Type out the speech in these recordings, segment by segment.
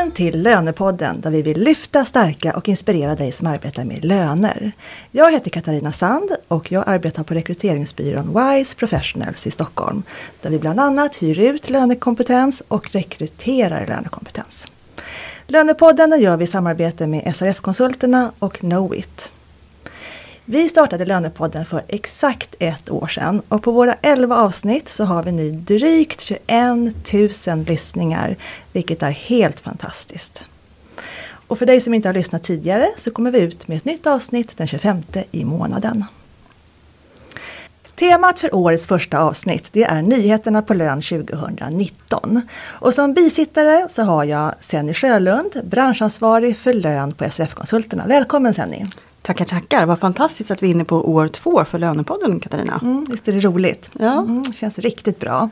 Välkommen till Lönepodden där vi vill lyfta, stärka och inspirera dig som arbetar med löner. Jag heter Katarina Sand och jag arbetar på rekryteringsbyrån WISE Professionals i Stockholm där vi bland annat hyr ut lönekompetens och rekryterar lönekompetens. Lönepodden gör vi i samarbete med SRF-konsulterna och Knowit. Vi startade Lönepodden för exakt ett år sedan och på våra 11 avsnitt så har vi nu drygt 21 000 lyssningar, vilket är helt fantastiskt. Och för dig som inte har lyssnat tidigare så kommer vi ut med ett nytt avsnitt den 25 i månaden. Temat för årets första avsnitt det är nyheterna på lön 2019. Och som bisittare så har jag Senny Sjölund, branschansvarig för lön på SRF-konsulterna. Välkommen Senny! Tackar, tackar. Vad fantastiskt att vi är inne på år två för Lönepodden, Katarina. Mm, visst är det roligt? Ja. Mm, känns riktigt bra.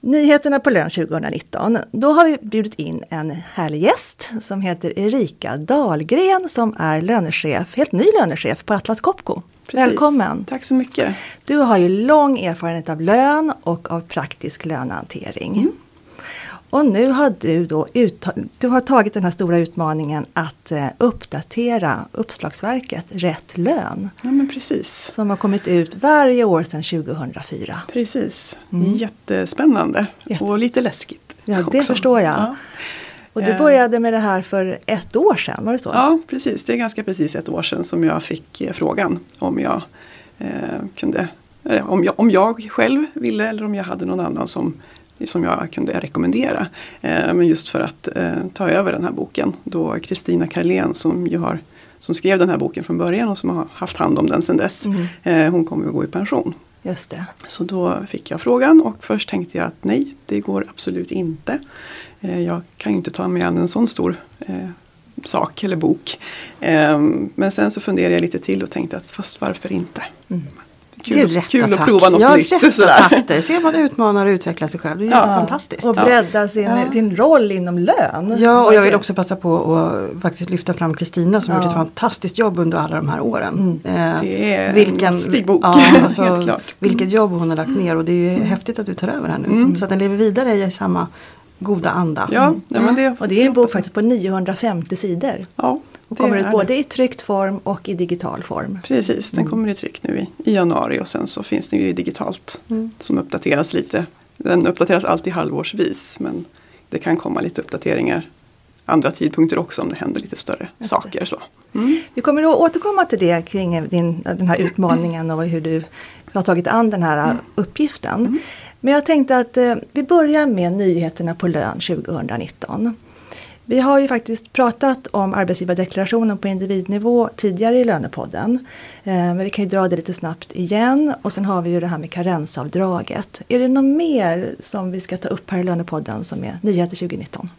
Nyheterna på lön 2019. Då har vi bjudit in en härlig gäst som heter Erika Dahlgren som är lönechef, helt ny lönechef på Atlas Copco. Precis. Välkommen! Tack så mycket! Du har ju lång erfarenhet av lön och av praktisk lönehantering. Mm. Och nu har du då du har tagit den här stora utmaningen att eh, uppdatera uppslagsverket Rätt lön. Ja men precis. Som har kommit ut varje år sedan 2004. Precis, mm. jättespännande Jätte. och lite läskigt. Ja det också. förstår jag. Ja. Och du eh. började med det här för ett år sedan, var det så? Ja precis, det är ganska precis ett år sedan som jag fick eh, frågan om jag eh, kunde om jag, om jag själv ville eller om jag hade någon annan som som jag kunde rekommendera. Eh, men just för att eh, ta över den här boken. Då Kristina Karlén som ju har som skrev den här boken från början och som har haft hand om den sedan dess. Mm. Eh, hon kommer att gå i pension. Just det. Så då fick jag frågan och först tänkte jag att nej, det går absolut inte. Jag kan ju inte ta mig an en sån stor sak eller bok. Men sen så funderade jag lite till och tänkte att fast varför inte? Mm kul, kul att prova något ja, nytt. Rätt takter. Ser man utmanar och utvecklar sig själv. Det är ja. fantastiskt. Och bredda sin, ja. sin roll inom lön. Ja och jag vill också passa på att faktiskt lyfta fram Kristina som ja. gjort ett fantastiskt jobb under alla de här åren. Mm. Eh, det är vilken, en mastig bok. Ja, alltså, Helt klart. Vilket jobb hon har lagt ner och det är ju mm. häftigt att du tar över här nu. Mm. Så att den lever vidare i samma goda anda. Ja, mm. ja men det, och det är en bok faktiskt på 950 sidor. Ja, och kommer ut både det. i tryckt form och i digital form. Precis, den mm. kommer i tryck nu i, i, januari och sen så finns den ju digitalt mm. som uppdateras lite. Den uppdateras alltid halvårsvis men det kan komma lite uppdateringar andra tidpunkter också om det händer lite större Just saker. Så. Mm. Vi kommer att återkomma till det kring din, den här utmaningen och hur du har tagit an den här mm. uppgiften. Mm. Men jag tänkte att eh, vi börjar med nyheterna på lön 2019. Vi har ju faktiskt pratat om arbetsgivardeklarationen på individnivå tidigare i Lönepodden. Eh, men vi kan ju dra det lite snabbt igen. Och sen har vi ju det här med karensavdraget. Är det något mer som vi ska ta upp här i Lönepodden som är nyheter 2019?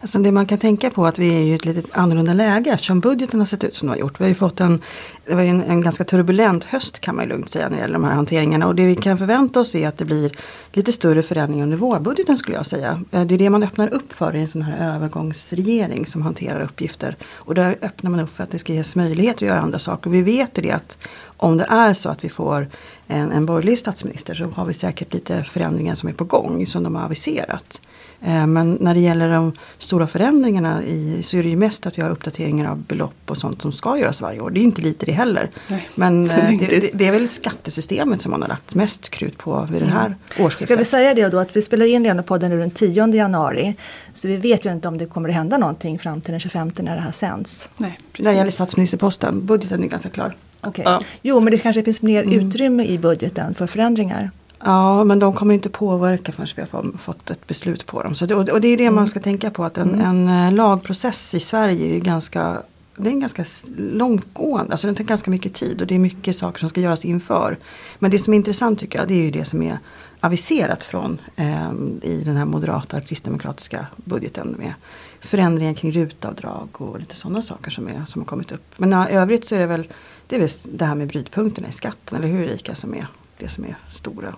Alltså det man kan tänka på är att vi är i ett lite annorlunda läge eftersom budgeten har sett ut som den har gjort. Vi har ju fått en, det var en, en, ganska turbulent höst kan man lugnt säga när det gäller de här hanteringarna. Och det vi kan förvänta oss är att det blir lite större förändringar under vårbudgeten skulle jag säga. Eh, det är det man öppnar upp för i en sån här övergångsregering som hanterar uppgifter. Och där öppnar man upp för att det ska ges möjlighet att göra andra saker. Och vi vet ju det att om det är så att vi får en, en borgerlig statsminister så har vi säkert lite förändringar som är på gång som de har aviserat. Eh, men när det gäller de stora förändringarna i, så är det ju mest att vi har uppdateringar av belopp och sånt som ska göras varje år. Det är inte lite det heller. Nej, Men det, eh, det, det, är väl skattesystemet som man har lagt mest krut på vid det här mm. årsskiftet. Ska vi säga det då att vi spelar in Lönepodden den 10 januari. Så vi vet ju inte om det kommer att hända någonting fram till den 25 när det här sänds. Nej, precis. När det gäller statsministerposten, budgeten är ganska klar. Okay. Ja. Jo men det kanske finns mer mm. utrymme i budgeten för förändringar. Ja, men de kommer inte påverka förrän vi har fått ett beslut på dem. Så det, och det är det mm. man ska tänka på att en, mm. en eh, lagprocess i Sverige är ganska det är ganska långtgående, alltså den tar ganska mycket tid och det är mycket saker som ska göras inför. Men det som är intressant tycker jag det är ju det som är aviserat från eh, i den här moderata kristdemokratiska budgeten med förändringar kring rutavdrag och lite sådana saker som, är, som har kommit upp. Men i övrigt så är det väl det, är väl det här med brytpunkterna i skatten, eller hur Erika, som är det som är stora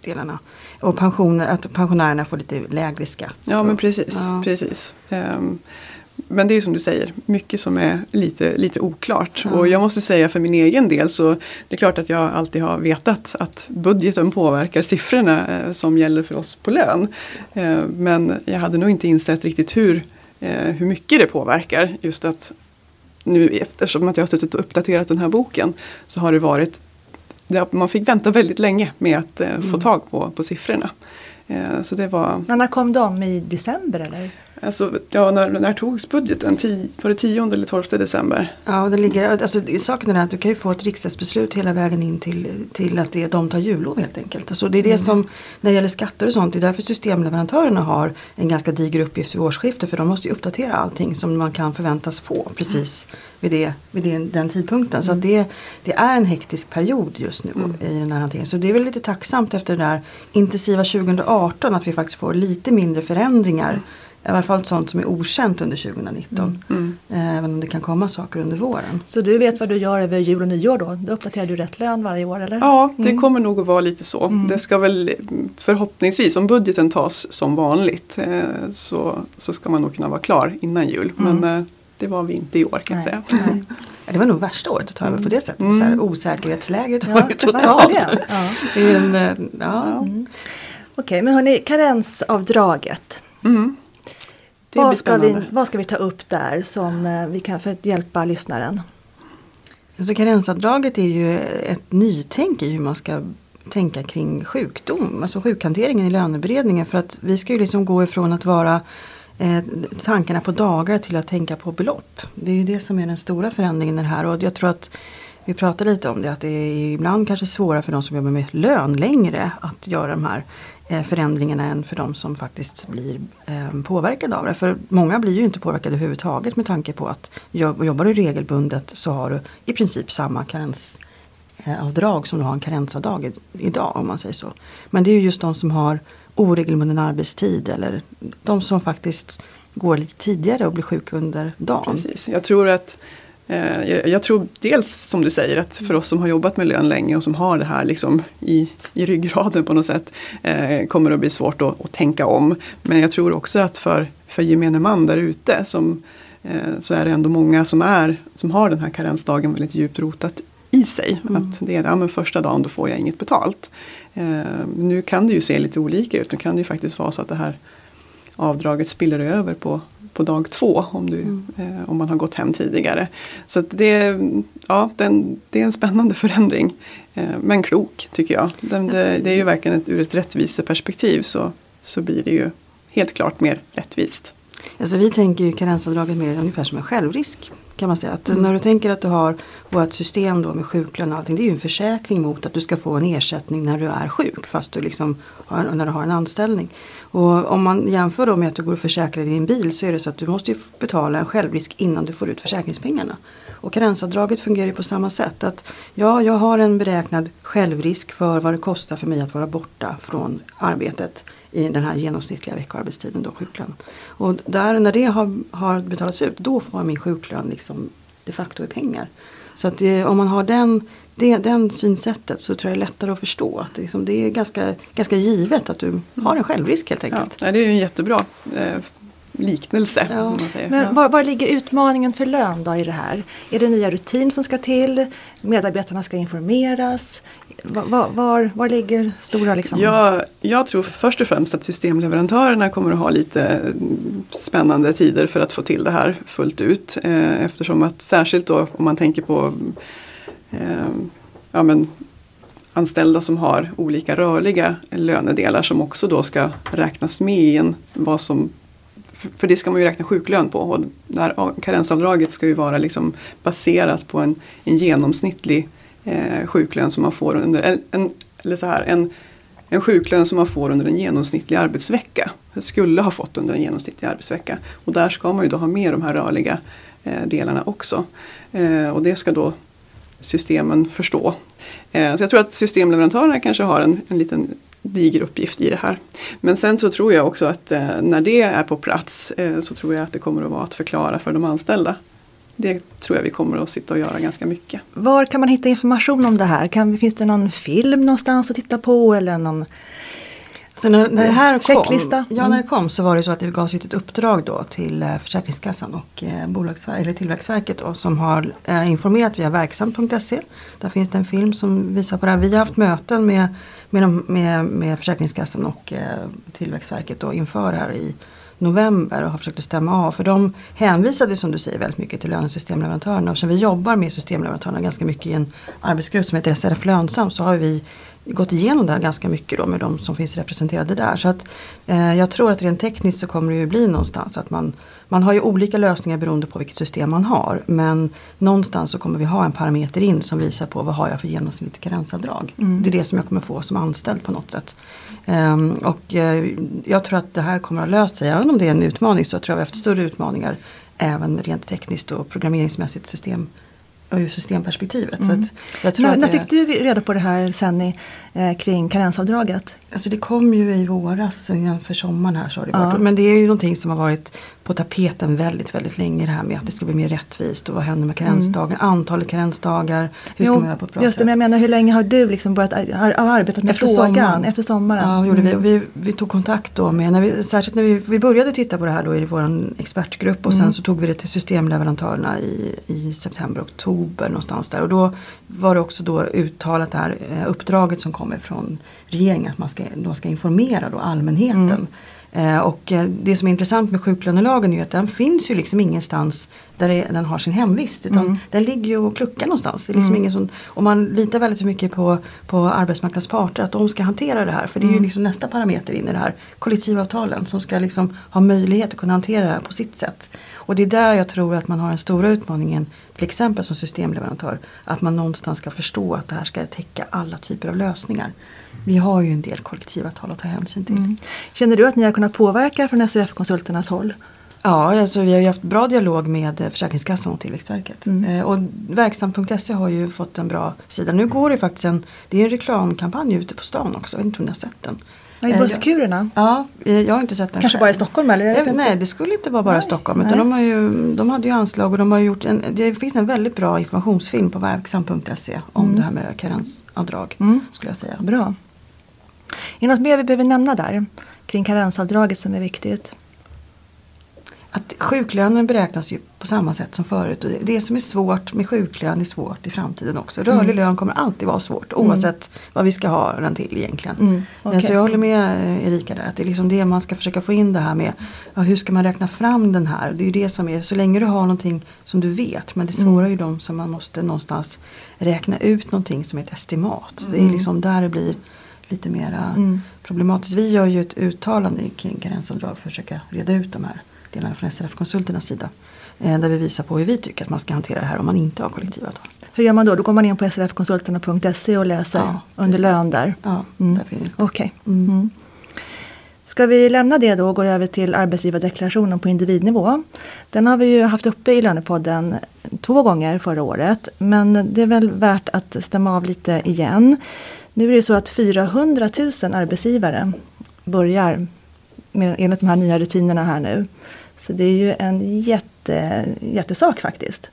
delarna. Och pensioner, att pensionärerna får lite lägre skatt. Ja men precis. Ja. precis. Um, men det är som du säger, mycket som är lite, lite oklart. Mm. Och jag måste säga för min egen del så det är klart att jag alltid har vetat att budgeten påverkar siffrorna eh, som gäller för oss på lön. Eh, men jag hade nog inte insett riktigt hur, eh, hur mycket det påverkar. Just att nu eftersom att jag har suttit och uppdaterat den här boken så har det varit man fick vänta väldigt länge med att eh, få mm. tag på, på siffrorna. Eh, så det var... när kom de? I december eller? Alltså, ja, när, när togs budgeten? Tio, var det 10 eller 12 december? Ja, det ligger, alltså, saken är att du kan ju få ett riksdagsbeslut hela vägen in till, till att det, de tar jullov helt enkelt. Alltså, det är det mm. som, när det gäller skatter och sånt, det är därför systemleverantörerna har en ganska diger uppgift vid årsskiftet. För de måste ju uppdatera allting som man kan förväntas få precis mm. vid, det, vid det, den tidpunkten. Så det, det är en hektisk period just nu mm. i den här hanteringen. Så det är väl lite tacksamt efter det där intensiva 2018 att vi faktiskt får lite mindre förändringar i alla fall sånt som är okänt under 2019. Mm. mm. Även om det kan komma saker under våren. Så du vet vad du gör över jul och nyår då? Då uppdaterar du rätt lön varje år eller? Ja, det mm. kommer nog att vara lite så. Mm. Det ska väl förhoppningsvis, om budgeten tas som vanligt eh, så, så ska man nog kunna vara klar innan jul. Men mm. eh, det var vi inte i år kan jag säga. Nej. Det var nog värsta året att ta över på det sättet. Så här, osäkerhetsläget ja, var ju totalt. Ja. En, ja. ja. Okej, men hörni, karensavdraget. Mm. Vad ska, vi, vad ska vi ta upp där som eh, vi kan för att hjälpa lyssnaren? Alltså karensavdraget är ju ett nytänk i hur man ska tänka kring sjukdom, alltså sjukhanteringen i löneberedningen. För att vi ska ju liksom gå ifrån att vara eh, tankarna på dagar till att tänka på belopp. Det är ju det som är den stora förändringen här och jag tror att vi pratade lite om det att det är ibland kanske svårare för de som jobbar med lön längre att göra de här eh, förändringarna än för de som faktiskt blir eh, påverkade av det. För många blir ju inte påverkade överhuvudtaget med tanke på att jobbar du regelbundet så har du i princip samma karensavdrag eh, som du har en karensdag idag om man säger så. Men det är ju just de som har oregelbunden arbetstid eller de som faktiskt går lite tidigare och blir sjuka under dagen. Precis. Jag tror att jag tror dels som du säger att för oss som har jobbat med lön länge och som har det här liksom i, i ryggraden på något sätt eh, kommer det att bli svårt att, att, tänka om. Men jag tror också att för, för gemene man där ute eh, så är det ändå många som, är, som har den här karensdagen väldigt djupt rotat i sig. Mm. Att det är ja, men första dagen då får jag inget betalt. Eh, nu kan det ju se lite olika ut. Nu kan det ju faktiskt vara så att det här avdraget spiller över på på dag två om, du, mm. eh, om man har gått hem tidigare. Så det, ja, den, det är en spännande förändring. Eh, men klok tycker jag. Den, det, det, är ju verkligen ett, ur ett rättviseperspektiv så, så blir det ju helt klart mer rättvist. Alltså vi tänker ju karensavdraget mer ungefär som en självrisk. Kan man säga. Att mm. När du tänker att du har vårt system då med sjuklön och allting. Det är ju en försäkring mot att du ska få en ersättning när du är sjuk. Fast du liksom har, när du har en anställning. Och om man jämför då med att du går och försäkrar din bil så är det så att du måste betala en självrisk innan du får ut försäkringspengarna. Och karensavdraget fungerar ju på samma sätt. att Ja, jag har en beräknad självrisk för vad det kostar för mig att vara borta från arbetet i den här genomsnittliga veckoarbetstiden, då sjuklön. Och där, när det har, har betalats ut, då får min sjuklön liksom de facto i pengar. Så att det, om man har den, det, den synsättet så tror jag det är lättare att förstå. Att det, liksom, det är ganska, ganska givet att du har en självrisk helt enkelt. Ja, det är ju en jättebra eh, liknelse. Ja. Men var, var, ligger utmaningen för lön då i det här? Är det nya rutin som ska till? Medarbetarna ska informeras? Var, var, var ligger stora liksom? Jag, jag tror först och främst att systemleverantörerna kommer att ha lite spännande tider för att få till det här fullt ut. Eh, eftersom att särskilt då om man tänker på eh, Ehm, ja, men, anställda som har olika rörliga lönedelar som också då ska räknas med i en, vad som för det ska man ju räkna sjuklön på och det här karensavdraget ska ju vara liksom baserat på en, en genomsnittlig eh, sjuklön som man får under en, eller så här, en, en sjuklön som man får under en genomsnittlig arbetsvecka. Skulle ha fått under en genomsnittlig arbetsvecka. Och där ska man ju då ha med de här rörliga eh, delarna också. Eh, och det ska då systemen förstå. Eh, så jag tror att systemleverantörerna kanske har en, en liten diger uppgift i det här. Men sen så tror jag också att eh, när det är på plats eh, så tror jag att det kommer att vara att förklara för de anställda. Det tror jag vi kommer att sitta och göra ganska mycket. Var kan man hitta information om det här? Kan, finns det någon film någonstans att titta på eller någon så när, när det här kom, Checklista. ja, Mm. när det kom så var det så att det gavs ut ett uppdrag då till eh, Försäkringskassan och eh, eller Tillväxtverket då, som har eh, informerat via verksam.se. Där finns det en film som visar på det här. Vi har haft möten med, med, de, med, med Försäkringskassan och eh, Tillväxtverket då inför det här i november och har försökt att stämma av. För de hänvisade som du säger väldigt mycket till lönesystemleverantörerna. Och eftersom vi jobbar med systemleverantörerna ganska mycket i en arbetsgrupp som heter SRF Lönsam så har vi gått igenom det här ganska mycket då med de som finns representerade där. Så att eh, jag tror att rent tekniskt så kommer det ju bli någonstans att man man har ju olika lösningar beroende på vilket system man har. Men någonstans så kommer vi ha en parameter in som visar på vad har jag för genomsnittligt karensavdrag. Mm. Det är det som jag kommer få som anställd på något sätt. Ehm, och eh, jag tror att det här kommer att ha löst sig. Även om det är en utmaning så tror jag vi har haft större utmaningar. Även rent tekniskt och programmeringsmässigt system ur systemperspektivet. Så Mm. att jag tror När, att när fick du reda på det här Senni eh, kring karensavdraget? Alltså det kom ju i våras inför sommaren här så har det Ja. varit. Men det är ju någonting som har varit på tapeten väldigt väldigt länge det här med att det ska bli mer rättvist och vad händer med karensdagar, antalet karensdagar, hur ska Jo, man göra på ett bra Just det, sätt. men jag menar hur länge har du liksom börjat ar- har arbetat med Efter frågan? sommaren. Efter sommaren? Ja, gjorde vi. Mm. Och vi. Vi tog kontakt då med, när vi, särskilt när vi, vi började titta på det här då i vår expertgrupp och Mm. sen så tog vi det till systemleverantörerna i, i september, oktober någonstans där. Och då var det också då uttalat det här eh, uppdraget som kommer från regeringen att man ska, då ska informera då allmänheten. Mm. Eh, och eh, det som är intressant med sjuklönelagen är ju att den finns ju liksom ingenstans där den har sin hemvist. Utan Mm. den ligger ju och kluckar någonstans. Det är liksom Mm. ingen som, och man litar väldigt mycket på, på arbetsmarknadens parter att de ska hantera det här. För det är ju Mm. liksom nästa parameter in i det här. Kollektivavtalen som ska liksom ha möjlighet att kunna hantera det här på sitt sätt. Och det är där jag tror att man har den stora utmaningen till exempel som systemleverantör. Att man någonstans ska förstå att det här ska täcka alla typer av lösningar. Vi har ju en del kollektivavtal att ta hänsyn till. Mm. Känner du att ni har kunnat påverka från SRF-konsulternas håll? Ja, alltså vi har ju haft bra dialog med eh, Försäkringskassan och Tillväxtverket. Mm. Eh, och Verksam.se har ju fått en bra sida. Nu går det faktiskt en, det är en reklamkampanj ute på stan också. Jag vet inte om ni har sett den. I Eh, busskurerna? Ja, jag har inte sett den Kanske själv. bara i Stockholm eller? Jag. Nej, det skulle inte vara bara Nej, Stockholm. Utan nej. de, har ju, de hade ju anslag och de har gjort en, det finns en väldigt bra informationsfilm på verksam.se om Mm. det här med karensavdrag. Mm. Skulle jag säga. Bra. Är det något mer vi behöver nämna där? Kring karensavdraget som är viktigt? Att sjuklönen beräknas ju på samma sätt som förut. Och det- som är svårt med sjuklön är svårt i framtiden också. Rörlig Mm. lön kommer alltid vara svårt oavsett vad vi ska ha den till egentligen. Mm, Eh, okej. Så jag håller med eh, Erika där. Att det är liksom det man ska försöka få in det här med. Ja, hur ska man räkna fram den här? Det är ju det som är, så länge du har någonting som du vet. Men det svåra är ju de som man måste någonstans räkna ut någonting som ett estimat. Det är Mm. liksom där det blir lite mera Mm. problematiskt. Vi gör ju ett uttalande kring karensavdrag för att försöka reda ut de här delarna från SRF-konsulternas sida. Eh, där vi visar på hur vi tycker att man ska hantera det här om man inte har kollektivavtal. Hur gör man då? Då går man in på srfkonsulterna.se och läser Ja, under lön där. Ja, Mm. där finns det. Okej. Mm. Mm. Ska vi lämna det då och gå över till arbetsgivardeklarationen på individnivå? Den har vi ju haft uppe i Lönepodden två gånger förra året. Men det är väl värt att stämma av lite igen. Nu är det så att 400 000 arbetsgivare börjar med, enligt de här nya rutinerna här nu. Så det är ju en jätte, jättesak faktiskt.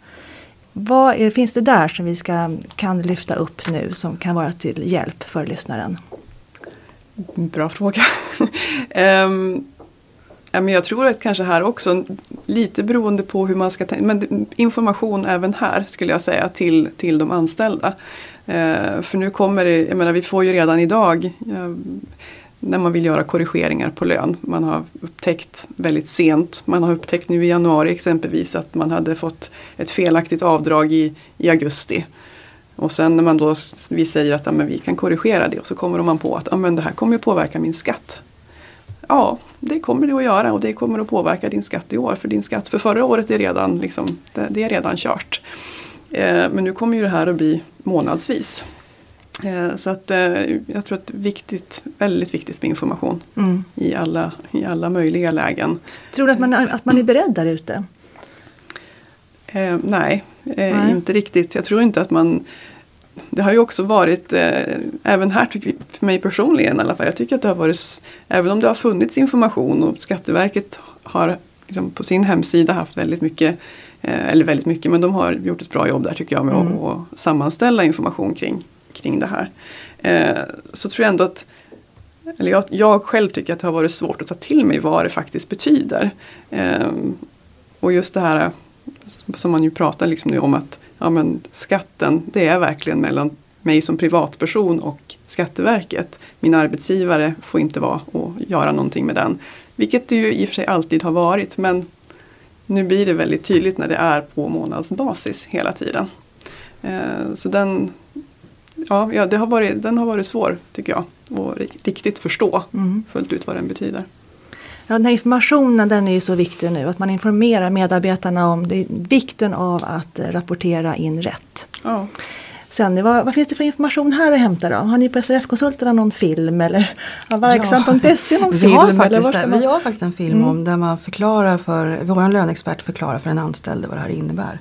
Vad är, finns det där som vi ska, kan lyfta upp nu som kan vara till hjälp för lyssnaren? Bra fråga. um, ja, men jag tror att kanske här också, lite beroende på hur man ska tänka, men information även här skulle jag säga till, till de anställda. Eh, för nu kommer det, jag menar vi får ju redan idag eh, när man vill göra korrigeringar på lön. Man har upptäckt väldigt sent, man har upptäckt nu i januari exempelvis att man hade fått ett felaktigt avdrag i, i augusti. Och sen när man då, vi säger att ja, men vi kan korrigera det och så kommer man på att ja, men det här kommer att påverka min skatt. Ja, det kommer det att göra och det kommer att påverka din skatt i år. För din skatt för förra året är redan, liksom, det, det är redan kört. Eh, men nu kommer ju det här att bli månadsvis. Eh, så att, eh, jag tror att det är viktigt, väldigt viktigt med information Mm. i alla, i alla möjliga lägen. Tror du att man, att man är beredd där ute? Eh, nej, eh, inte riktigt. Jag tror inte att man det har ju också varit, eh, även här tycker vi, för mig personligen i alla fall, jag tycker att det har varit, även om det har funnits information och Skatteverket har liksom, på sin hemsida haft väldigt mycket, eller väldigt mycket, men de har gjort ett bra jobb där tycker jag med Mm. att, sammanställa information kring, kring det här. Eh, så tror jag ändå att eller jag, jag själv tycker att det har varit svårt att ta till mig vad det faktiskt betyder. Eh, och just det här som man ju pratar liksom nu om att ja, men skatten det är verkligen mellan mig som privatperson och Skatteverket. Min arbetsgivare får inte vara och göra någonting med den. Vilket det ju i och för sig alltid har varit men nu blir det väldigt tydligt när det är på månadsbasis hela tiden. Eh, så den, ja, ja, det har varit, den har varit svår tycker jag att riktigt förstå mm. fullt ut vad den betyder. Ja, den här informationen den är ju så viktig nu, att man informerar medarbetarna om det, vikten av att rapportera in rätt. Ja. Sen, vad, vad, finns det för information här att hämta då? Har ni på SRF-konsulterna någon film eller har verksam.se någon vi film? Har faktiskt det, vi har faktiskt en film mm. om där man förklarar för, vår löneexpert förklarar för en anställd vad det här innebär.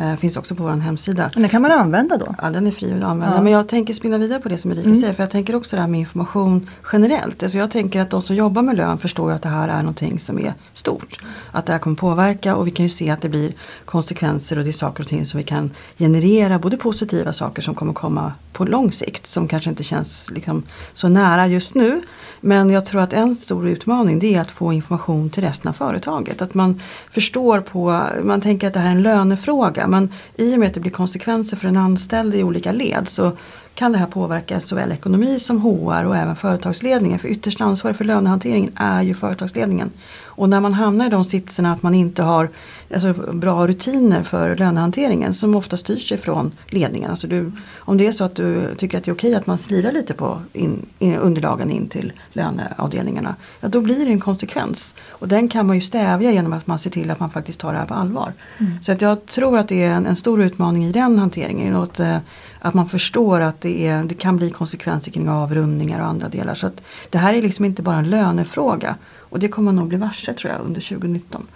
Eh, finns också på vår hemsida. Men den kan man använda då? Ja den är fri att använda. Ja. Men jag tänker spinna vidare på det som Erika mm. säger. För jag tänker också det här med information generellt. Alltså jag tänker att de som jobbar med lön förstår att det här är någonting som är stort. Att det här kommer påverka och vi kan ju se att det blir konsekvenser och det är saker och ting som vi kan generera. Både positiva saker som kommer komma på lång sikt. Som kanske inte känns liksom så nära just nu. Men jag tror att en stor utmaning det är att få information till resten av företaget. Att man förstår på, man tänker att det här är en lönefråga men i och med att det blir konsekvenser för en anställd i olika led så kan det här påverka såväl ekonomi som HR och även företagsledningen. För ytterst ansvarig för lönehanteringen är ju företagsledningen. Och när man hamnar i de sitserna att man inte har alltså, bra rutiner för lönehanteringen som ofta styrs ifrån ledningen. Alltså du, om det är så att du tycker att det är okej att man slirar lite på in, in, underlagen in till löneavdelningarna. Ja, då blir det en konsekvens. Och den kan man ju stävja genom att man ser till att man faktiskt tar det här på allvar. Mm. Så att jag tror att det är en, en stor utmaning i den hanteringen. Och att, eh, att man förstår att det, är, det kan bli konsekvenser kring avrundningar och andra delar. Så att det här är liksom inte bara en lönefråga. Och det kommer nog bli varse tror jag under 2019.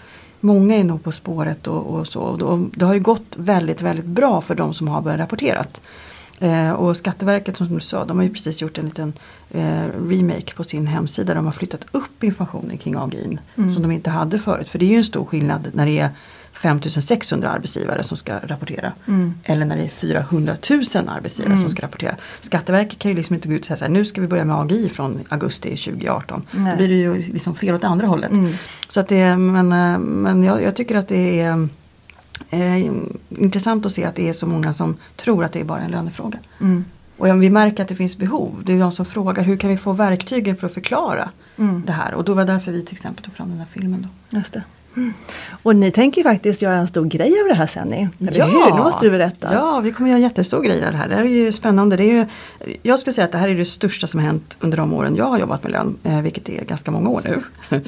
Många är nog på spåret och, och så. Och det har ju gått väldigt, väldigt bra för de som har börjat rapporterat. Eh, och Skatteverket som du sa, de har ju precis gjort en liten eh, remake på sin hemsida. De har flyttat upp informationen kring AGI mm. som de inte hade förut. För det är ju en stor skillnad när det är 5600 arbetsgivare som ska rapportera. Mm. Eller när det är 400 000 arbetsgivare mm. som ska rapportera. Skatteverket kan ju liksom inte gå ut och säga så här, nu ska vi börja med AGI från augusti 2018. Nej. Då blir det ju liksom fel åt andra hållet. Mm. Så att det, men men jag, jag tycker att det är eh, intressant att se att det är så många som tror att det är bara en lönefråga. Mm. Och vi märker att det finns behov. Det är de som frågar hur kan vi få verktygen för att förklara mm. det här. Och då var därför vi till exempel tog fram den här filmen. Då. Just det. Mm. Och ni tänker ju faktiskt göra en stor grej av det här sen. Eller ja, hur? Nu måste du berätta. Ja, vi kommer göra en jättestor grej av det här. Det här är ju spännande. Det är ju, jag skulle säga att det här är det största som har hänt under de åren jag har jobbat med lön. Eh, vilket är ganska många år nu.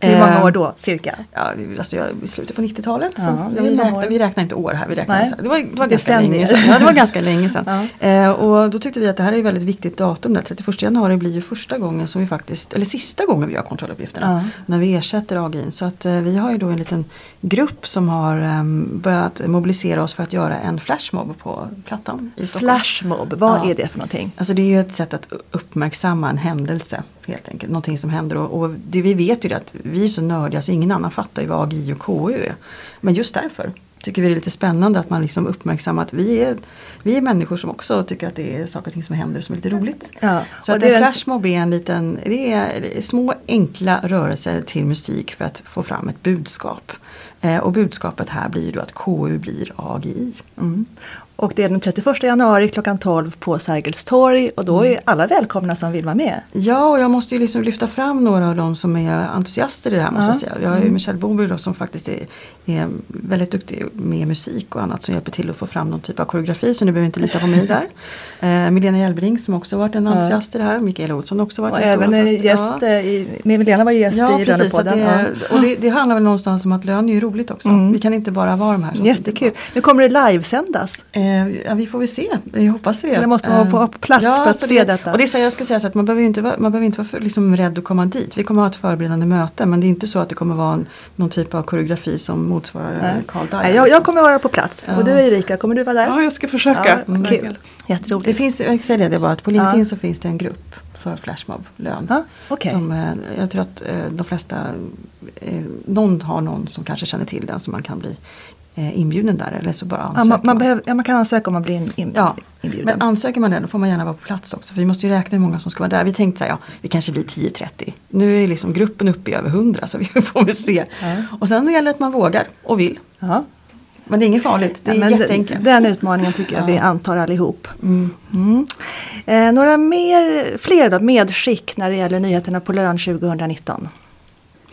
Hur många eh, år då, cirka? Ja, alltså jag, i slutet på 90-talet. Ja, vi, räknar, vi räknar inte år här. Vi räknar det, var, det var ganska länge sedan. Ja, det var ganska länge sedan. Ja. Eh, och då tyckte vi att det här är ett väldigt viktigt datum. Den 31 januari blir ju första gången som vi faktiskt, eller sista gången vi har kontrolluppgifterna. När vi ersätter AGI. Så att vi har ju då en liten grupp som har um, börjat mobilisera oss för att göra en flashmob på Plattan i Stockholm. Flashmob, vad ja. är det för någonting? Alltså det är ju ett sätt att uppmärksamma en händelse helt enkelt. Någonting som händer och, och det, vi vet ju det att vi är så nördiga så ingen annan fattar ju vad AGI och KU är. Men just därför tycker vi det är lite spännande att man liksom uppmärksammar att vi är, vi är människor som också tycker att det är saker och ting som händer som är lite roligt. Ja, så att det en flashmob är en liten, det är små enkla rörelser till musik för att få fram ett budskap. Eh, och budskapet här blir då att KU blir AGI. Mm. Och det är den 31 januari klockan 12 på Sergels torg och då är alla välkomna som vill vara med. Ja och jag måste ju liksom lyfta fram några av de som är entusiaster i det här måste ja. jag säga. Jag har ju mm. Michelle Boby då, som faktiskt är, är, väldigt duktig med musik och annat som hjälper till att få fram någon typ av koreografi så ni behöver inte lita på mig där. Eh, Milena Hjelbring som också varit en entusiast i det här. Mikael Olsson har också varit och en även gäst ja. i, Milena var gäst ja, i precis, Lönepodden. Det, ja. Och det, det, handlar väl någonstans om att lön är ju roligt också. Mm. Vi kan inte bara vara de här som Jättekul. Nu kommer det livesändas. Eh, ja, vi får väl se. Jag hoppas det. Eller måste vara på, på plats ja, för att se det, detta. Och det är så jag ska säga så att man behöver inte, man behöver inte vara för, liksom rädd att komma dit. Vi kommer att ha ett förberedande möte men det är inte så att det kommer vara någon typ av koreografi som motsvarar Carl Dyer. Jag, jag kommer vara på plats. Och du Erika, kommer du vara där? Ja, jag ska försöka. Ja, mm. Kul. Jätteroligt. Det finns, jag säger det bara, att på LinkedIn ja. så finns det en grupp för Flashmob lön. Ah, okay. som, eh, jag tror att eh, de flesta, eh, någon har någon som kanske känner till den som man kan bli eh, inbjuden där eller så bara Ja, ansöker man, man, man. behöver, ja, man kan ansöka om man blir in, in, Ja, inbjuden. Men ansöker man det då får man gärna vara på plats också. För vi måste ju räkna hur många som ska vara där. Vi tänkte så här, ja vi kanske blir 10-30. Nu är liksom gruppen uppe i över 100 så vi får väl se. Ja. Och sen gäller det att man vågar och vill. ja. Men det är inget farligt, det är Ja, jätteenkelt. Den utmaningen tycker jag vi Ja. antar allihop. Mm. Mm. Eh, några mer, fler då, medskick när det gäller nyheterna på lön 2019?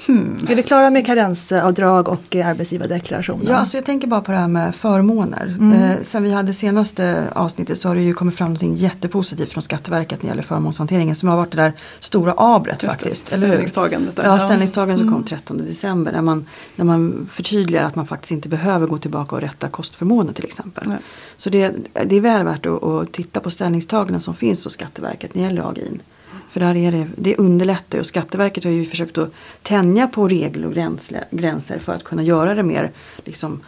Hmm. Är vi klara med karensavdrag och eh, arbetsgivardeklarationen? Ja, alltså jag tänker bara på det här med förmåner. Mm. Eh, sen vi hade senaste avsnittet så har det ju kommit fram något jättepositivt från Skatteverket när det gäller förmånshanteringen som har varit det där stora abret Just det, faktiskt. hur? ställningstagandet där. Ja, ställningstagandet som kom Mm. 13 december när man, när man förtydligar att man faktiskt inte behöver gå tillbaka och rätta kostförmåner till exempel. Nej. Så det, det är väl värt att, att titta på ställningstaganden som finns hos Skatteverket när det gäller AGI. För där är det, det underlättar och Skatteverket har ju försökt att tänja på regler och gränser för att kunna göra det mer liksom,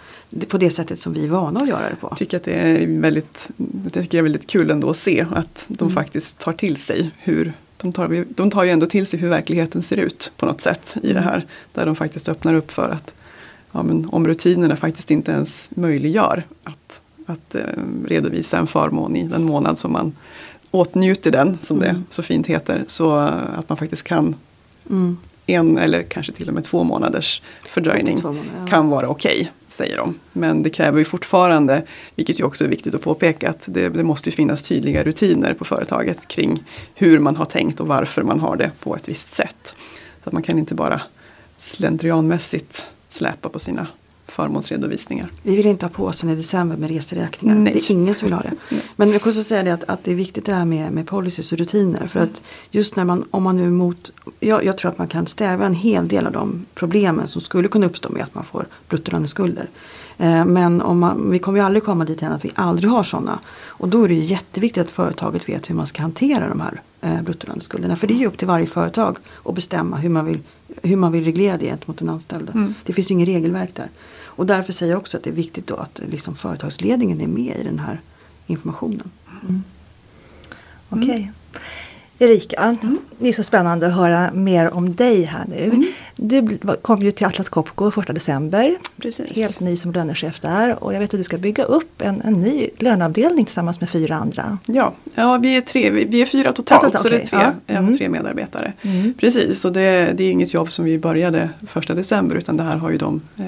på det sättet som vi är vana att göra det på. Jag tycker att det är väldigt, jag tycker det är väldigt kul ändå att se att de Mm. faktiskt tar till sig hur de tar, de tar ju ändå till sig hur verkligheten ser ut på något sätt i det Mm. här. Där de faktiskt öppnar upp för att ja, men om rutinerna faktiskt inte ens möjliggör att, att eh, redovisa en förmån i den månad som man åtnjuter den, som det Mm. så fint heter. Så att man faktiskt kan Mm. en eller kanske till och med två månaders fördröjning två månader, ja. kan vara okej, säger de. Men det kräver ju fortfarande, vilket ju också är viktigt att påpeka, att det, det måste ju finnas tydliga rutiner på företaget kring hur man har tänkt och varför man har det på ett visst sätt. Så att man kan inte bara slentrianmässigt släpa på sina förmånsredovisningar. Vi vill inte ha påsen i december med reseräkningar. Nej. Det är ingen som vill ha det. Nej. Men jag kan också säga det att, att det är viktigt det här med, med policies och rutiner. För att just när man, om man nu mot, jag, jag tror att man kan stävja en hel del av de problemen som skulle kunna uppstå med att man får bruttolöneskulder. Eh, men om man, vi kommer ju aldrig komma dit än att vi aldrig har sådana. Och då är det ju jätteviktigt att företaget vet hur man ska hantera de här eh, bruttolöneskulderna. För det är ju upp till varje företag att bestämma hur man vill, hur man vill reglera det gentemot den anställde. Mm. Det finns ju inget regelverk där. Och därför säger jag också att det är viktigt då att liksom företagsledningen är med i den här informationen. Mm. Okej. Erika, det är så spännande att höra mer om dig här nu. Du bl- kom ju till Atlas Copco 1 december. Precis. Helt ny som lönechef där och jag vet att du ska bygga upp en, en ny löneavdelning tillsammans med fyra andra. Ja, ja vi, är tre, vi, vi är fyra totalt, Ja, totalt, så det är tre, Ja. jag har Mm. tre medarbetare. Mm. Precis, och det, det är inget jobb som vi började första december utan det här har ju de, eh,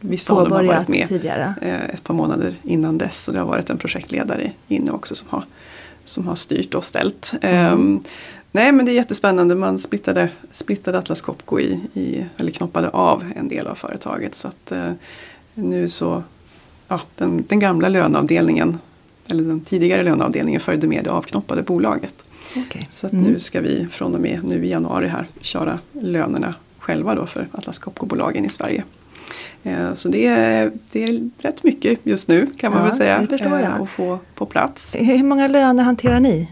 vissa av dem har varit med tidigare. eh, ett par månader innan dess och det har varit en projektledare inne också som har, som har styrt och ställt. Ehm, nej men det är jättespännande, man splittade, splittade Atlas Copco i, i, eller knoppade av en del av företaget så att eh, nu så, ja den, den gamla löneavdelningen eller den tidigare löneavdelningen följde med det avknoppade bolaget. Okej. Så att Mm. nu ska vi från och med nu i januari här köra lönerna själva då för Atlas Copco-bolagen i Sverige. Eh, Så det är, det är rätt mycket just nu kan man Ja, väl säga eh, att få på plats. Hur många löner hanterar ni?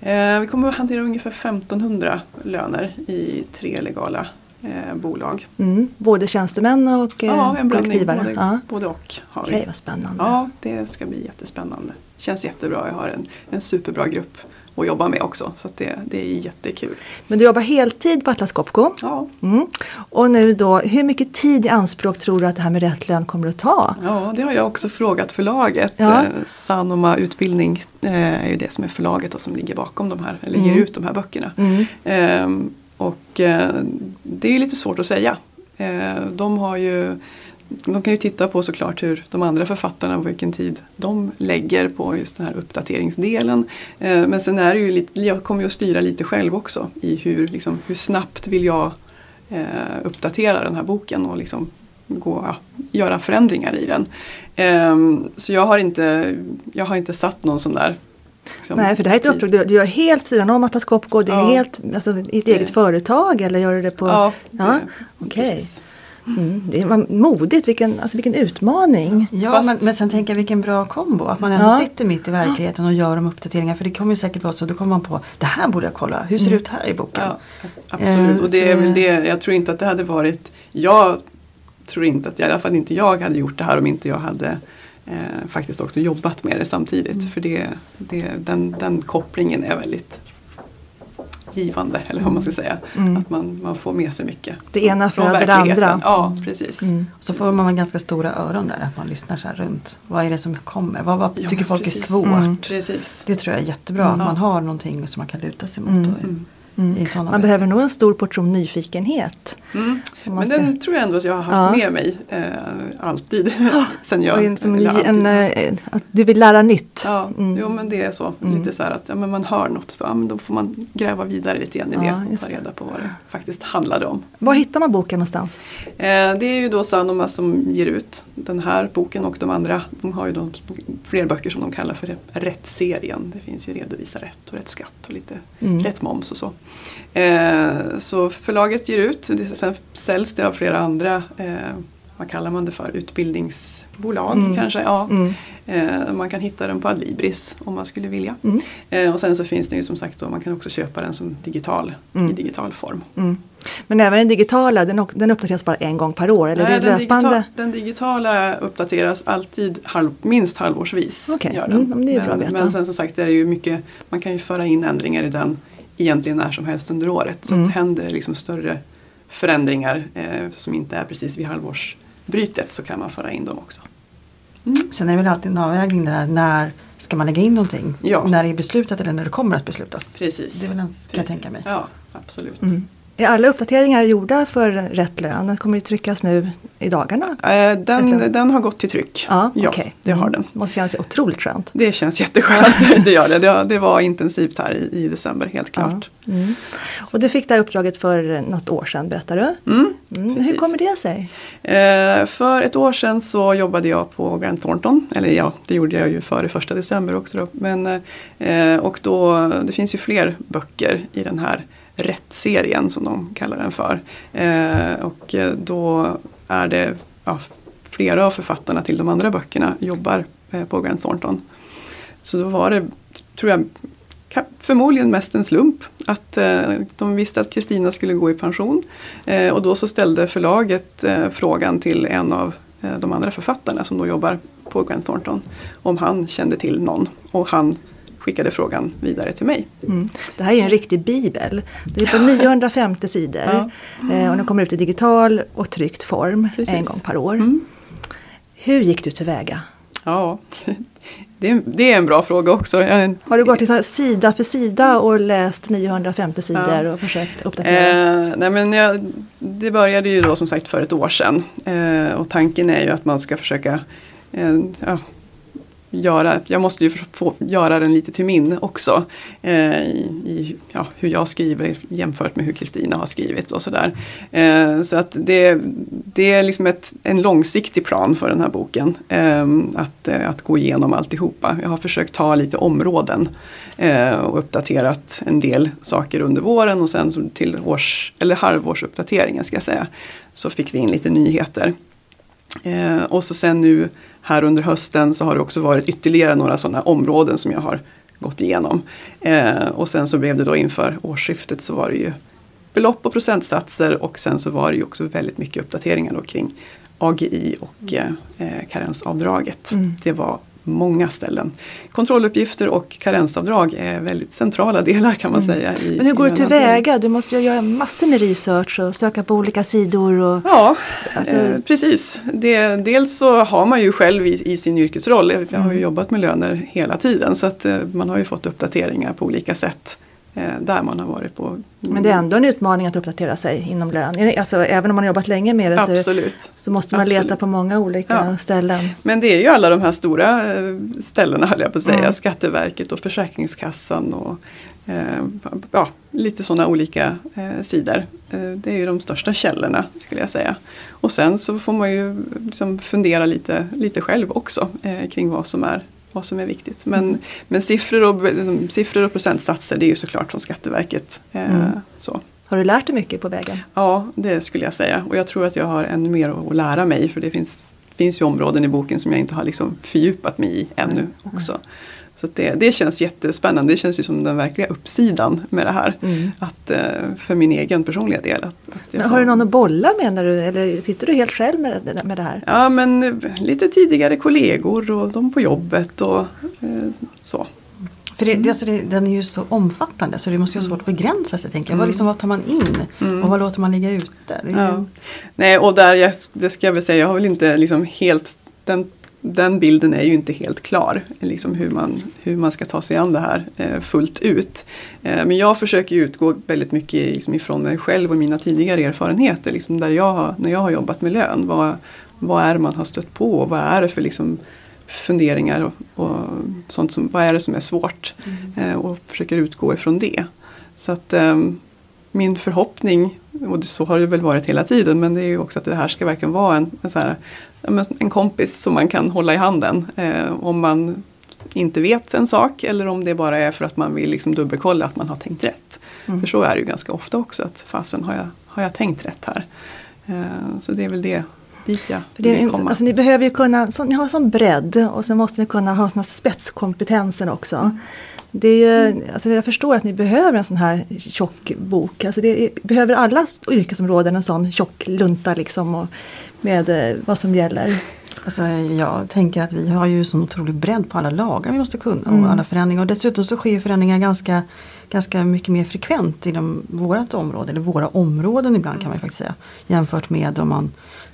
Eh, Vi kommer att hantera ungefär 1500 löner i tre legala eh, bolag. Mm. Både tjänstemän och eh, Ja, en blandning kollektivare? både, Ja. både och har Okej, vi. vad spännande. Ja, det ska bli jättespännande. Känns jättebra, jag har en, en superbra grupp att jobba med också så det, det är jättekul. Men du jobbar heltid på Atlas Copco. Ja, Mm. Och nu då, hur mycket tid i anspråk tror du att det här med rätt lön kommer att ta? Ja, det har jag också frågat förlaget. Ja. Eh, Sanoma Utbildning eh, är ju det som är förlaget och som ligger bakom de här, eller Mm. ger ut de här böckerna. Mm. Ehm, och eh, det är lite svårt att säga. De har ju de kan ju titta på såklart hur de andra författarna vilken tid de lägger på just den här uppdateringsdelen. Eh, men sen är det ju lite, jag kommer ju att styra lite själv också i hur, liksom, hur snabbt vill jag eh, uppdatera den här boken och liksom gå, ja, göra förändringar i den. Ehm, så jag har, inte, jag har inte satt någon sån där liksom, Nej, för det här är ett uppdrag du, du gör helt sidan om Atlas Copco. Det är Ja. helt alltså, i ett eget företag eller gör du det på... Ja, Ja, okej. precis. Mm, det var modigt, vilken, alltså, vilken utmaning. Ja, Fast- men, men sen tänker jag vilken bra kombo. Att man ändå Ja. sitter mitt i verkligheten och gör de uppdateringar. För det kommer ju säkert vara så. Då kommer man på, det här borde jag kolla. Hur ser det ut här i boken? Ja, absolut. Eh, Och det är väl det, jag tror inte att det hade varit, jag tror inte att, i alla fall inte jag hade gjort det här om inte jag hade eh, faktiskt också jobbat med det samtidigt. Mm. För det, det, den, den kopplingen är väldigt givande eller vad man ska säga. Mm. Att man, man får med sig mycket. Det ena föder det andra. Ja, precis. Mm. Så får man ganska stora öron där, att man lyssnar så här runt. Vad är det som kommer? Vad, vad Ja, tycker folk precis. är svårt? Mm. Precis. Det tror jag är jättebra, att Mm. man har någonting som man kan luta sig mot. Mm. Och, Mm. Man behöver nog en stor portion nyfikenhet. Mm. Men ska- den tror jag ändå att jag har haft Ja. med mig eh, alltid. Sen jag, en, en, eh, att du vill lära nytt. Ja, Mm. jo men det är så. Mm. Lite så här att ja, men man hör något, ja, men då får man gräva vidare lite grann i Ja, det och ta reda på vad det faktiskt handlade om. Var hittar man boken någonstans? Eh, det är ju då Sanoma som ger ut den här boken och de andra. De har ju då fler böcker som de kallar för Rättsserien. Det finns ju Redovisa rätt och Rätt skatt och lite Mm. Rätt moms och så. Eh, så förlaget ger ut, det, sen säljs det av flera andra eh, vad kallar man det för, utbildningsbolag Mm. kanske. Ja. Mm. Eh, man kan hitta den på Adlibris om man skulle vilja. Mm. Eh, och sen så finns det ju som sagt då, man kan också köpa den som digital, Mm. i digital form. Mm. Men även den digitala, den, den uppdateras bara en gång per år? Eller Nej, det den, löpande? digital, den digitala uppdateras alltid halv, minst halvårsvis. Okej, Gör den. mm, men men sen som sagt det är ju mycket, man kan ju föra in ändringar i den egentligen när som helst under året. Så Mm. att händer det liksom större förändringar eh, som inte är precis vid halvårsbrytet så kan man föra in dem också. Sen är det väl alltid en avvägning där, när ska man lägga in någonting? Ja. När det är beslutat eller när det kommer att beslutas? Precis. Det är väl en, kan jag tänka mig. Ja, absolut. Mm. Är alla uppdateringar gjorda för rätt lön? Den kommer ju tryckas nu i dagarna. Eh, den, den har gått till tryck. Ja, ja okej. det har Mm. den. måste kännas otroligt skönt. Det känns jätteskönt. det gör det. det. Det var intensivt här i, i december helt klart. Ja. Mm. Och du fick det här uppdraget för något år sedan berättar du. Mm. Mm. Hur kommer det sig? Eh, för ett år sedan så jobbade jag på Grant Thornton. Eller ja, det gjorde jag ju före första december också. Då. Men, eh, och då, det finns ju fler böcker i den här rättsserien som de kallar den för. Eh, och eh, då är det ja, flera av författarna till de andra böckerna jobbar eh, på Grant Thornton. Så då var det, tror jag, förmodligen mest en slump att eh, de visste att Kristina skulle gå i pension. Eh, och då så ställde förlaget eh, frågan till en av eh, de andra författarna som då jobbar på Grant Thornton om han kände till någon. Och han skickade frågan vidare till mig. Mm. Det här är en riktig bibel. Det är på 950 sidor. Ja. Eh, och den kommer ut i digital och tryckt form Precis. en gång per år. Mm. Hur gick du tillväga? Ja, det är, det är en bra fråga också. Jag, Har du gått liksom sida för sida och läst 950 sidor och försökt uppdatera? Eh, nej men jag, det började ju då som sagt för ett år sedan. Eh, och tanken är ju att man ska försöka eh, ja, göra, jag måste ju få göra den lite till min också. Eh, I i ja, hur jag skriver jämfört med hur Kristina har skrivit och sådär. Eh, så att det, det är liksom ett, en långsiktig plan för den här boken. Eh, att, eh, att gå igenom alltihopa. Jag har försökt ta lite områden eh, och uppdaterat en del saker under våren och sen till års, eller halvårsuppdateringen ska jag säga. Så fick vi in lite nyheter. Eh, och så sen nu här under hösten så har det också varit ytterligare några sådana områden som jag har gått igenom. Eh, och sen så blev det då inför årsskiftet så var det ju belopp och procentsatser och sen så var det ju också väldigt mycket uppdateringar då kring AGI och eh, eh, karensavdraget. Mm. Det var många ställen. Kontrolluppgifter och karensavdrag är väldigt centrala delar kan man säga. I, Mm. Men hur går du tillväga? Du måste ju göra massor med research och söka på olika sidor. Och, Ja, Alltså- eh, precis. Det, dels så har man ju själv i, i sin yrkesroll, jag har ju Mm. jobbat med löner hela tiden så att eh, man har ju fått uppdateringar på olika sätt där man har varit på. men det är ändå en utmaning att uppdatera sig inom lön. Alltså, även om man har jobbat länge med det så, så måste man leta Absolut. på många olika Ja. ställen. Men det är ju alla de här stora eh, ställena höll jag på att säga, Mm. Skatteverket och Försäkringskassan och eh, ja, lite sådana olika eh, sidor. Eh, det är ju de största källorna skulle jag säga. Och sen så får man ju liksom fundera lite, lite själv också eh, kring vad som är vad som är viktigt. Men, Mm. men siffror, och, liksom, siffror och procentsatser det är ju såklart från Skatteverket. Eh, Mm. så. Har du lärt dig mycket på vägen? Ja, det skulle jag säga. Och jag tror att jag har ännu mer att lära mig. För det finns, finns ju områden i boken som jag inte har liksom fördjupat mig i ännu också. Så det, det känns jättespännande. Det känns ju som den verkliga uppsidan med det här. Mm. Att, eh, för min egen personliga del. Att, att har du någon att bolla med när du, eller sitter du helt själv med, med det här? Ja, men eh, lite tidigare kollegor och de på jobbet och eh, så. För det, det, alltså det, den är ju så omfattande så det måste ju vara svårt att begränsa sig. Tänker jag. Vad, liksom, vad tar man in och vad låter man ligga ute? Är ju- Ja. Nej, och där, jag, det ska jag väl säga, jag har väl inte liksom helt, den, den bilden är ju inte helt klar. Liksom hur, man, hur man ska ta sig an det här eh, fullt ut. Eh, men jag försöker utgå väldigt mycket liksom ifrån mig själv och mina tidigare erfarenheter. Liksom där jag när jag har jobbat med lön. Vad, vad är det man har stött på? och Vad är det för liksom, funderingar och, och sånt som, vad är det som är svårt? Eh, och försöker utgå ifrån det. Så att ehm, min förhoppning, och så har det väl varit hela tiden, men det är ju också att det här ska verkligen vara en, en, här, en kompis som man kan hålla i handen. Eh, om man inte vet en sak eller om det bara är för att man vill liksom dubbelkolla att man har tänkt rätt. Mm. För så är det ju ganska ofta också, att fasen har jag, har jag tänkt rätt här? Eh, så det är väl det dit jag För det är, vill komma. alltså, ni behöver ju kunna, så, ni har sån bredd och sen måste ni kunna ha såna spetskompetenser också. Det är ju, alltså jag förstår att ni behöver en sån här tjock bok. Alltså det är, behöver alla yrkesområden en sån tjock lunta liksom och med eh, vad som gäller. Alltså, jag tänker att vi har ju sån otrolig bredd på alla lagar vi måste kunna Mm. och alla förändringar. Och dessutom så sker ju förändringar ganska, ganska mycket mer frekvent inom vårt område, eller våra områden ibland kan man ju faktiskt säga. Jämfört med om man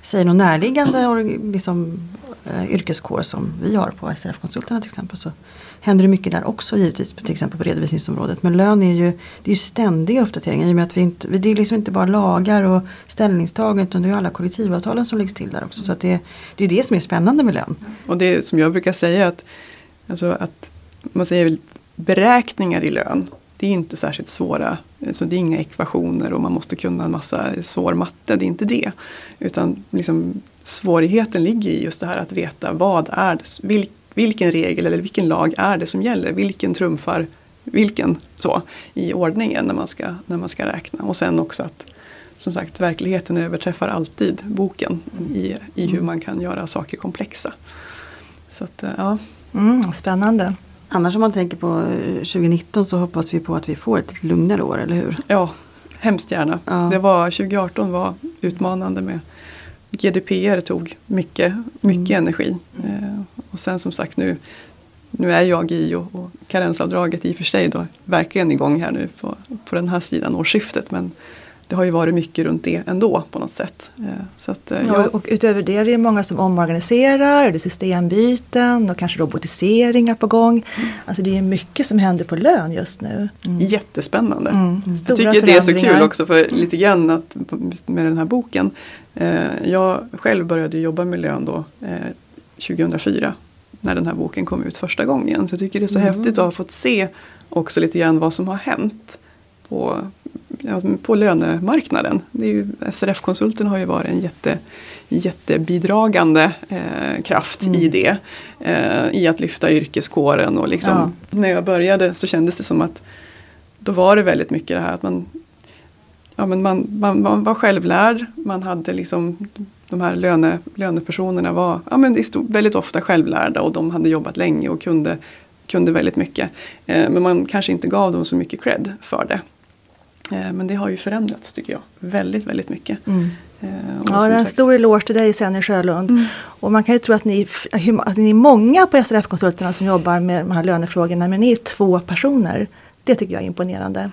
säger någon närliggande liksom, eh, yrkeskår som vi har på SRF-konsulterna till exempel. Så händer det mycket där också givetvis, till exempel på redovisningsområdet. Men lön är ju, det är ju ständiga uppdateringar i och med att vi inte, det är liksom inte bara lagar och ställningstaganden utan det är ju alla kollektivavtalen som läggs till där också. Så att det, det är det som är spännande med lön. Och det som jag brukar säga att, alltså att man säger väl beräkningar i lön. Det är inte särskilt svåra. Alltså det är inga ekvationer och man måste kunna en massa svår matte. Det är inte det. Utan liksom, svårigheten ligger i just det här att veta vad är det, vil, vilken regel eller vilken lag är det som gäller. Vilken trumfar vilken så i ordningen när man ska, när man ska räkna. Och sen också att som sagt verkligheten överträffar alltid boken i, i hur man kan göra saker komplexa. Så att, eh, ja. Mm, spännande. Annars om man tänker på eh, 2019 så hoppas vi på att vi får ett lite lugnare år, eller hur? ja, hemskt gärna. Ja. Det var, 2018 var utmanande med GDPR tog mycket, mycket Mm. energi. Eh, och sen som sagt nu, nu är jag i och, och karensavdraget i och för sig då verkligen igång här nu på, på den här sidan årsskiftet. Men det har ju varit mycket runt det ändå på något sätt. Eh, så att, eh, Ja, jag, och utöver det är det många som omorganiserar, det är systembyten och kanske robotiseringar på gång. Alltså det är mycket som händer på lön just nu. Jättespännande. Mm. Jag tycker det är så kul också för lite grann att, med den här boken. Eh, jag själv började jobba med lön då eh, 2004 när den här boken kom ut första gången. Så jag tycker det är så häftigt att ha fått se också lite grann vad som har hänt på, ja, på lönemarknaden. Ju, SRF-konsulten har ju varit en jätte, jättebidragande eh, kraft i det. Eh, I att lyfta yrkeskåren och liksom, när jag började så kändes det som att då var det väldigt mycket det här att man ja, men man, man, man var självlärd, man hade liksom de här löne, lönepersonerna var ja, men väldigt ofta självlärda och de hade jobbat länge och kunde, kunde väldigt mycket. Eh, men man kanske inte gav dem så mycket cred för det. Eh, men det har ju förändrats tycker jag, väldigt, väldigt mycket. Mm. Eh, Ja, som det är en sagt- stor eloge till dig Senny Sjölund. Mm. Och man kan ju tro att ni, att ni är många på SRF-konsulterna som jobbar med de här lönefrågorna, men ni är två personer. Det tycker jag är imponerande.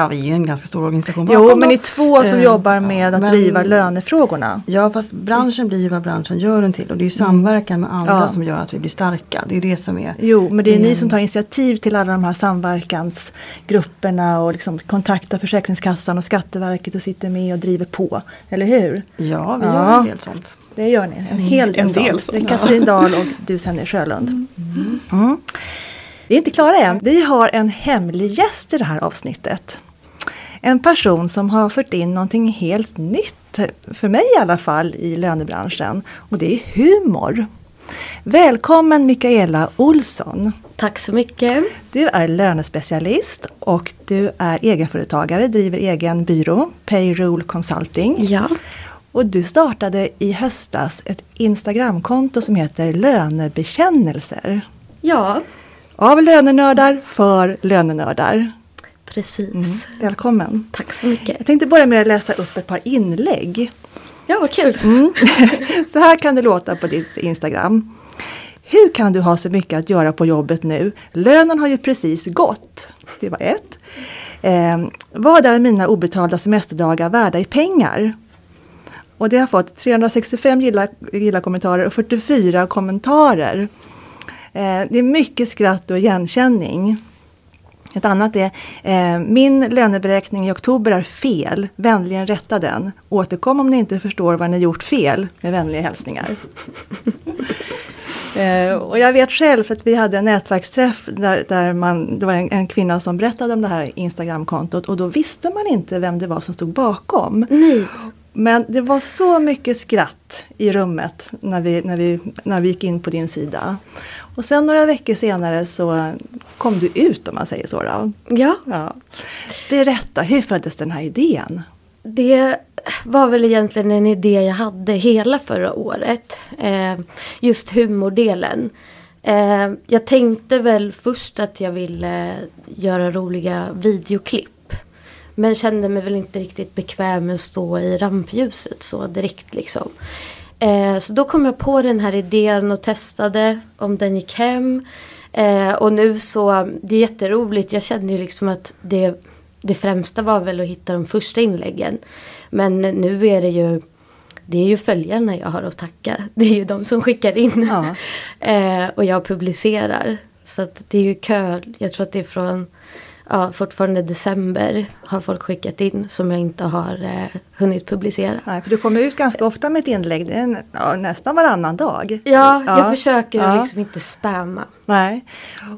Ja, vi är ju en ganska stor organisation Jo, bakom men då. ni är två som Eh, jobbar med att men- driva lönefrågorna. Ja, fast branschen blir ju vad branschen gör den till och det är ju samverkan med andra Ja. som gör att vi blir starka. Det är det som är Jo, men det är ni Mm. som tar initiativ till alla de här samverkansgrupperna och liksom kontaktar Försäkringskassan och Skatteverket och sitter med och driver på. Eller hur? Ja, vi Ja. gör en del sånt. Det gör ni, en hel del En del sånt. sånt, ja. Katrin Dahl och du Senny Sjölund. Mm. Vi är inte klara än. Vi har en hemlig gäst i det här avsnittet. En person som har fört in någonting helt nytt, för mig i alla fall, i lönebranschen. Och det är humor. Välkommen Mikaela Olsson. Tack så mycket. Du är lönespecialist och du är egenföretagare, driver egen byrå, Payroll Consulting. Ja, Och du startade i höstas ett Instagramkonto som heter Lönebekännelser. ja Av lönenördar för lönenördar. Precis. Välkommen! Tack så mycket. Jag tänkte börja med att läsa upp ett par inlägg. Ja, vad kul. Så här kan det låta på ditt Instagram. Hur kan du ha så mycket att göra på jobbet nu? Lönen har ju precis gått. Det var ett. Eh, vad är mina obetalda semesterdagar värda i pengar? Och det har fått 365 gilla, gilla kommentarer och 44 kommentarer. Eh, det är mycket skratt och igenkänning. Ett annat är eh, Min löneberäkning i oktober är fel. Vänligen rätta den. Återkom om ni inte förstår vad ni gjort fel. Med vänliga hälsningar. eh, och jag vet själv för att vi hade en nätverksträff där, där man, det var en, en, kvinna som berättade om det här Instagramkontot och då visste man inte vem det var som stod bakom. Nej. Men det var så mycket skratt i rummet när vi, när, vi, när vi gick in på din sida. Och sen några veckor senare så kom du ut om man säger så. Då. Ja. ja. Berätta, hur föddes den här idén? Det var väl egentligen en idé jag hade hela förra året. Eh, just humordelen. Eh, jag tänkte väl först att jag ville göra roliga videoklipp. Men kände mig väl inte riktigt bekväm med att stå i rampljuset så direkt liksom. Eh, så då kom jag på den här idén och testade om den gick hem. Eh, och nu så, det är jätteroligt. Jag känner ju liksom att det, det främsta var väl att hitta de första inläggen. Men nu är det ju det är ju följarna jag har att tacka. Det är ju de som skickar in. Ja. eh, och jag publicerar. Så att det är ju kö. Jag tror att det är från ja, fortfarande december har folk skickat in som jag inte har eh, hunnit publicera. Nej, för du kommer ut ganska ofta med ett inlägg, det är ja, nästan varannan dag. Ja, ja. jag försöker ja. liksom inte spamma. Nej,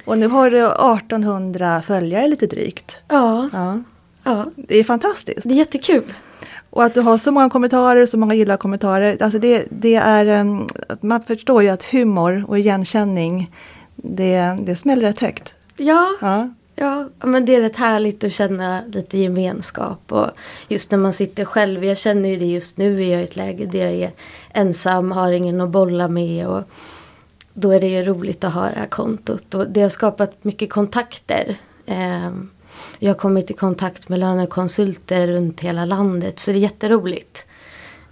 och nu har du 1800 följare lite drygt. Ja. ja. ja. Det är fantastiskt. Det är jättekul. Och att du har så många kommentarer, så många gilla kommentarer. Alltså det, det är, man förstår ju att humor och igenkänning, det, det smäller rätt högt. Ja, ja. Ja, men det är rätt härligt att känna lite gemenskap. Och just när man sitter själv. Jag känner ju det just nu är jag i ett läge där jag är ensam, har ingen att bolla med. Och då är det ju roligt att ha det här kontot. Och det har skapat mycket kontakter. Ehm, jag har kommit i kontakt med lönekonsulter runt hela landet. Så det är jätteroligt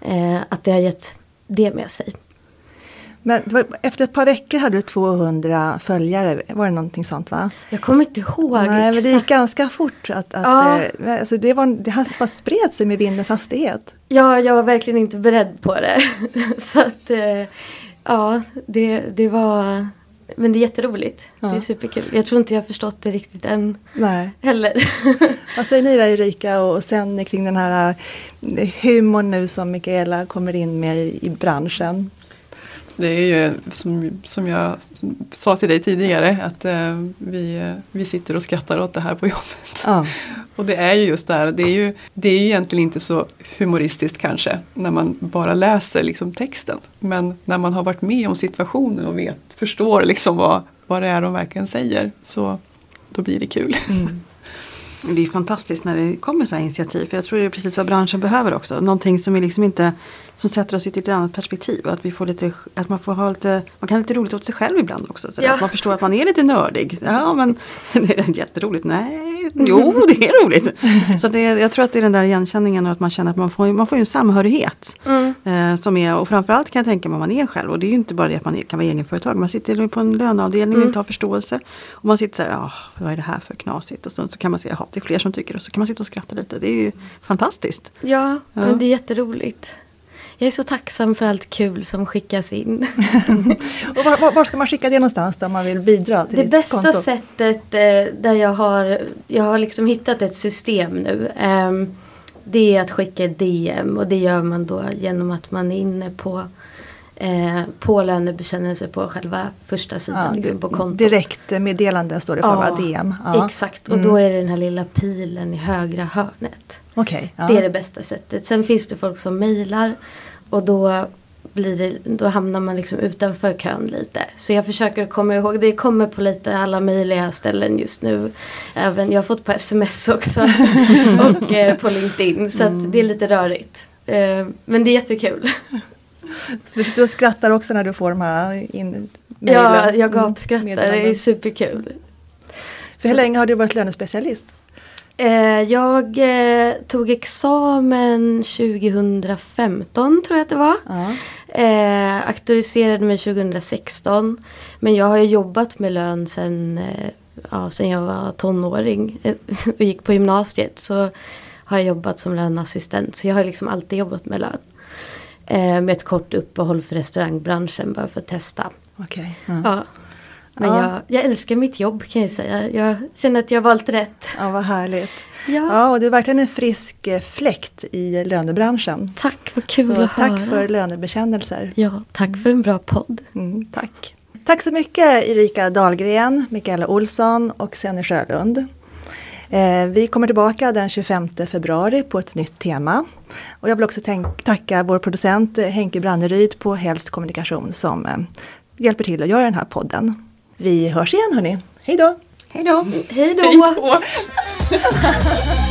eh, att det har gett det med sig. Men var, efter ett par veckor hade du 200 följare, var det någonting sånt va? Jag kommer inte ihåg Nej, exakt. men det gick ganska fort. Att, att, ja. eh, alltså det, var, det bara spred sig med vindens hastighet. Ja, jag var verkligen inte beredd på det. Så att, eh, ja, det, det var... Men det är jätteroligt. Ja. Det är superkul. Jag tror inte jag har förstått det riktigt än Nej. heller. Vad säger ni då Erika och sen kring den här eh, humorn nu som Mikaela kommer in med i, i branschen? Det är ju som, som jag sa till dig tidigare att eh, vi, vi sitter och skrattar åt det här på jobbet. Ja. och det är ju just det här, det är ju, det är ju egentligen inte så humoristiskt kanske när man bara läser liksom texten. Men när man har varit med om situationen och vet, förstår liksom vad, vad det är de verkligen säger så då blir det kul. Mm. Det är fantastiskt när det kommer så här initiativ. För jag tror det är precis vad branschen behöver också. Någonting som vi liksom inte som sätter oss i ett lite annat perspektiv. Och att, vi får lite, att man får ha lite, man kan ha lite roligt åt sig själv ibland också. Så ja. Att man förstår att man är lite nördig. Ja men det är jätteroligt. Nej, jo det är roligt. Så det, jag tror att det är den där igenkänningen och att man känner att man får, man får en samhörighet. Mm. Eh, som är, och framförallt kan jag tänka mig om man är själv. Och det är ju inte bara det att man kan vara egenföretag. Man sitter på en löneavdelning och mm. inte har förståelse. Och man sitter så här, oh, vad är det här för knasigt? Och sen så kan man säga, det är fler som tycker och så kan man sitta och skratta lite. Det är ju fantastiskt. Ja, ja. Men det är jätteroligt. Jag är så tacksam för allt kul som skickas in. och var, var, ska man skicka det någonstans då man vill bidra? Till det bästa konto? sättet eh, där jag har, jag har liksom hittat ett system nu. Eh, det är att skicka DM och det gör man då genom att man är inne på eh, på lönebekännelse på själva första sidan. Ja, liksom på kontot. Direkt meddelande står det för, ja, DM. Ja. Exakt, och mm. då är det den här lilla pilen i högra hörnet. Okay, ja. Det är det bästa sättet. Sen finns det folk som mejlar och då, blir det, då hamnar man liksom utanför kön lite. Så jag försöker komma ihåg, det kommer på lite alla möjliga ställen just nu. Även, jag har fått på sms också och eh, på LinkedIn. Så mm. det är lite rörigt. Eh, men det är jättekul. Så och skrattar också när du får de här in Ja, jag gapskrattar. Det är superkul. För hur länge har du varit lönespecialist? Eh, jag eh, tog examen 2015 tror jag att det var. Ja. Eh, auktoriserade mig 2016. Men jag har ju jobbat med lön sen, eh, ja, sen jag var tonåring eh, och gick på gymnasiet. Så har jag jobbat som löneassistent. Så jag har liksom alltid jobbat med lön. Eh, med ett kort uppehåll för restaurangbranschen bara för att testa. Okej. Ja. Ja. Men Ja. Jag, jag älskar mitt jobb kan jag säga. Jag känner att jag har valt rätt. ja, vad härligt. Ja. Ja, och du är verkligen en frisk eh, fläkt i lönebranschen. Tack, vad kul Så att tack höra. för lönebekännelser. Ja, tack för en bra podd. Mm, tack. Tack så mycket Erika Dahlgren, Mikaela Olsson och Senny Sjölund. Eh, vi kommer tillbaka den 25 februari på ett nytt tema. Och jag vill också tacka vår producent eh, Henke Branneryd på Helst Kommunikation som hjälper till att göra den här podden. Vi hörs igen hörni. Hej då! Hej då! Hej då!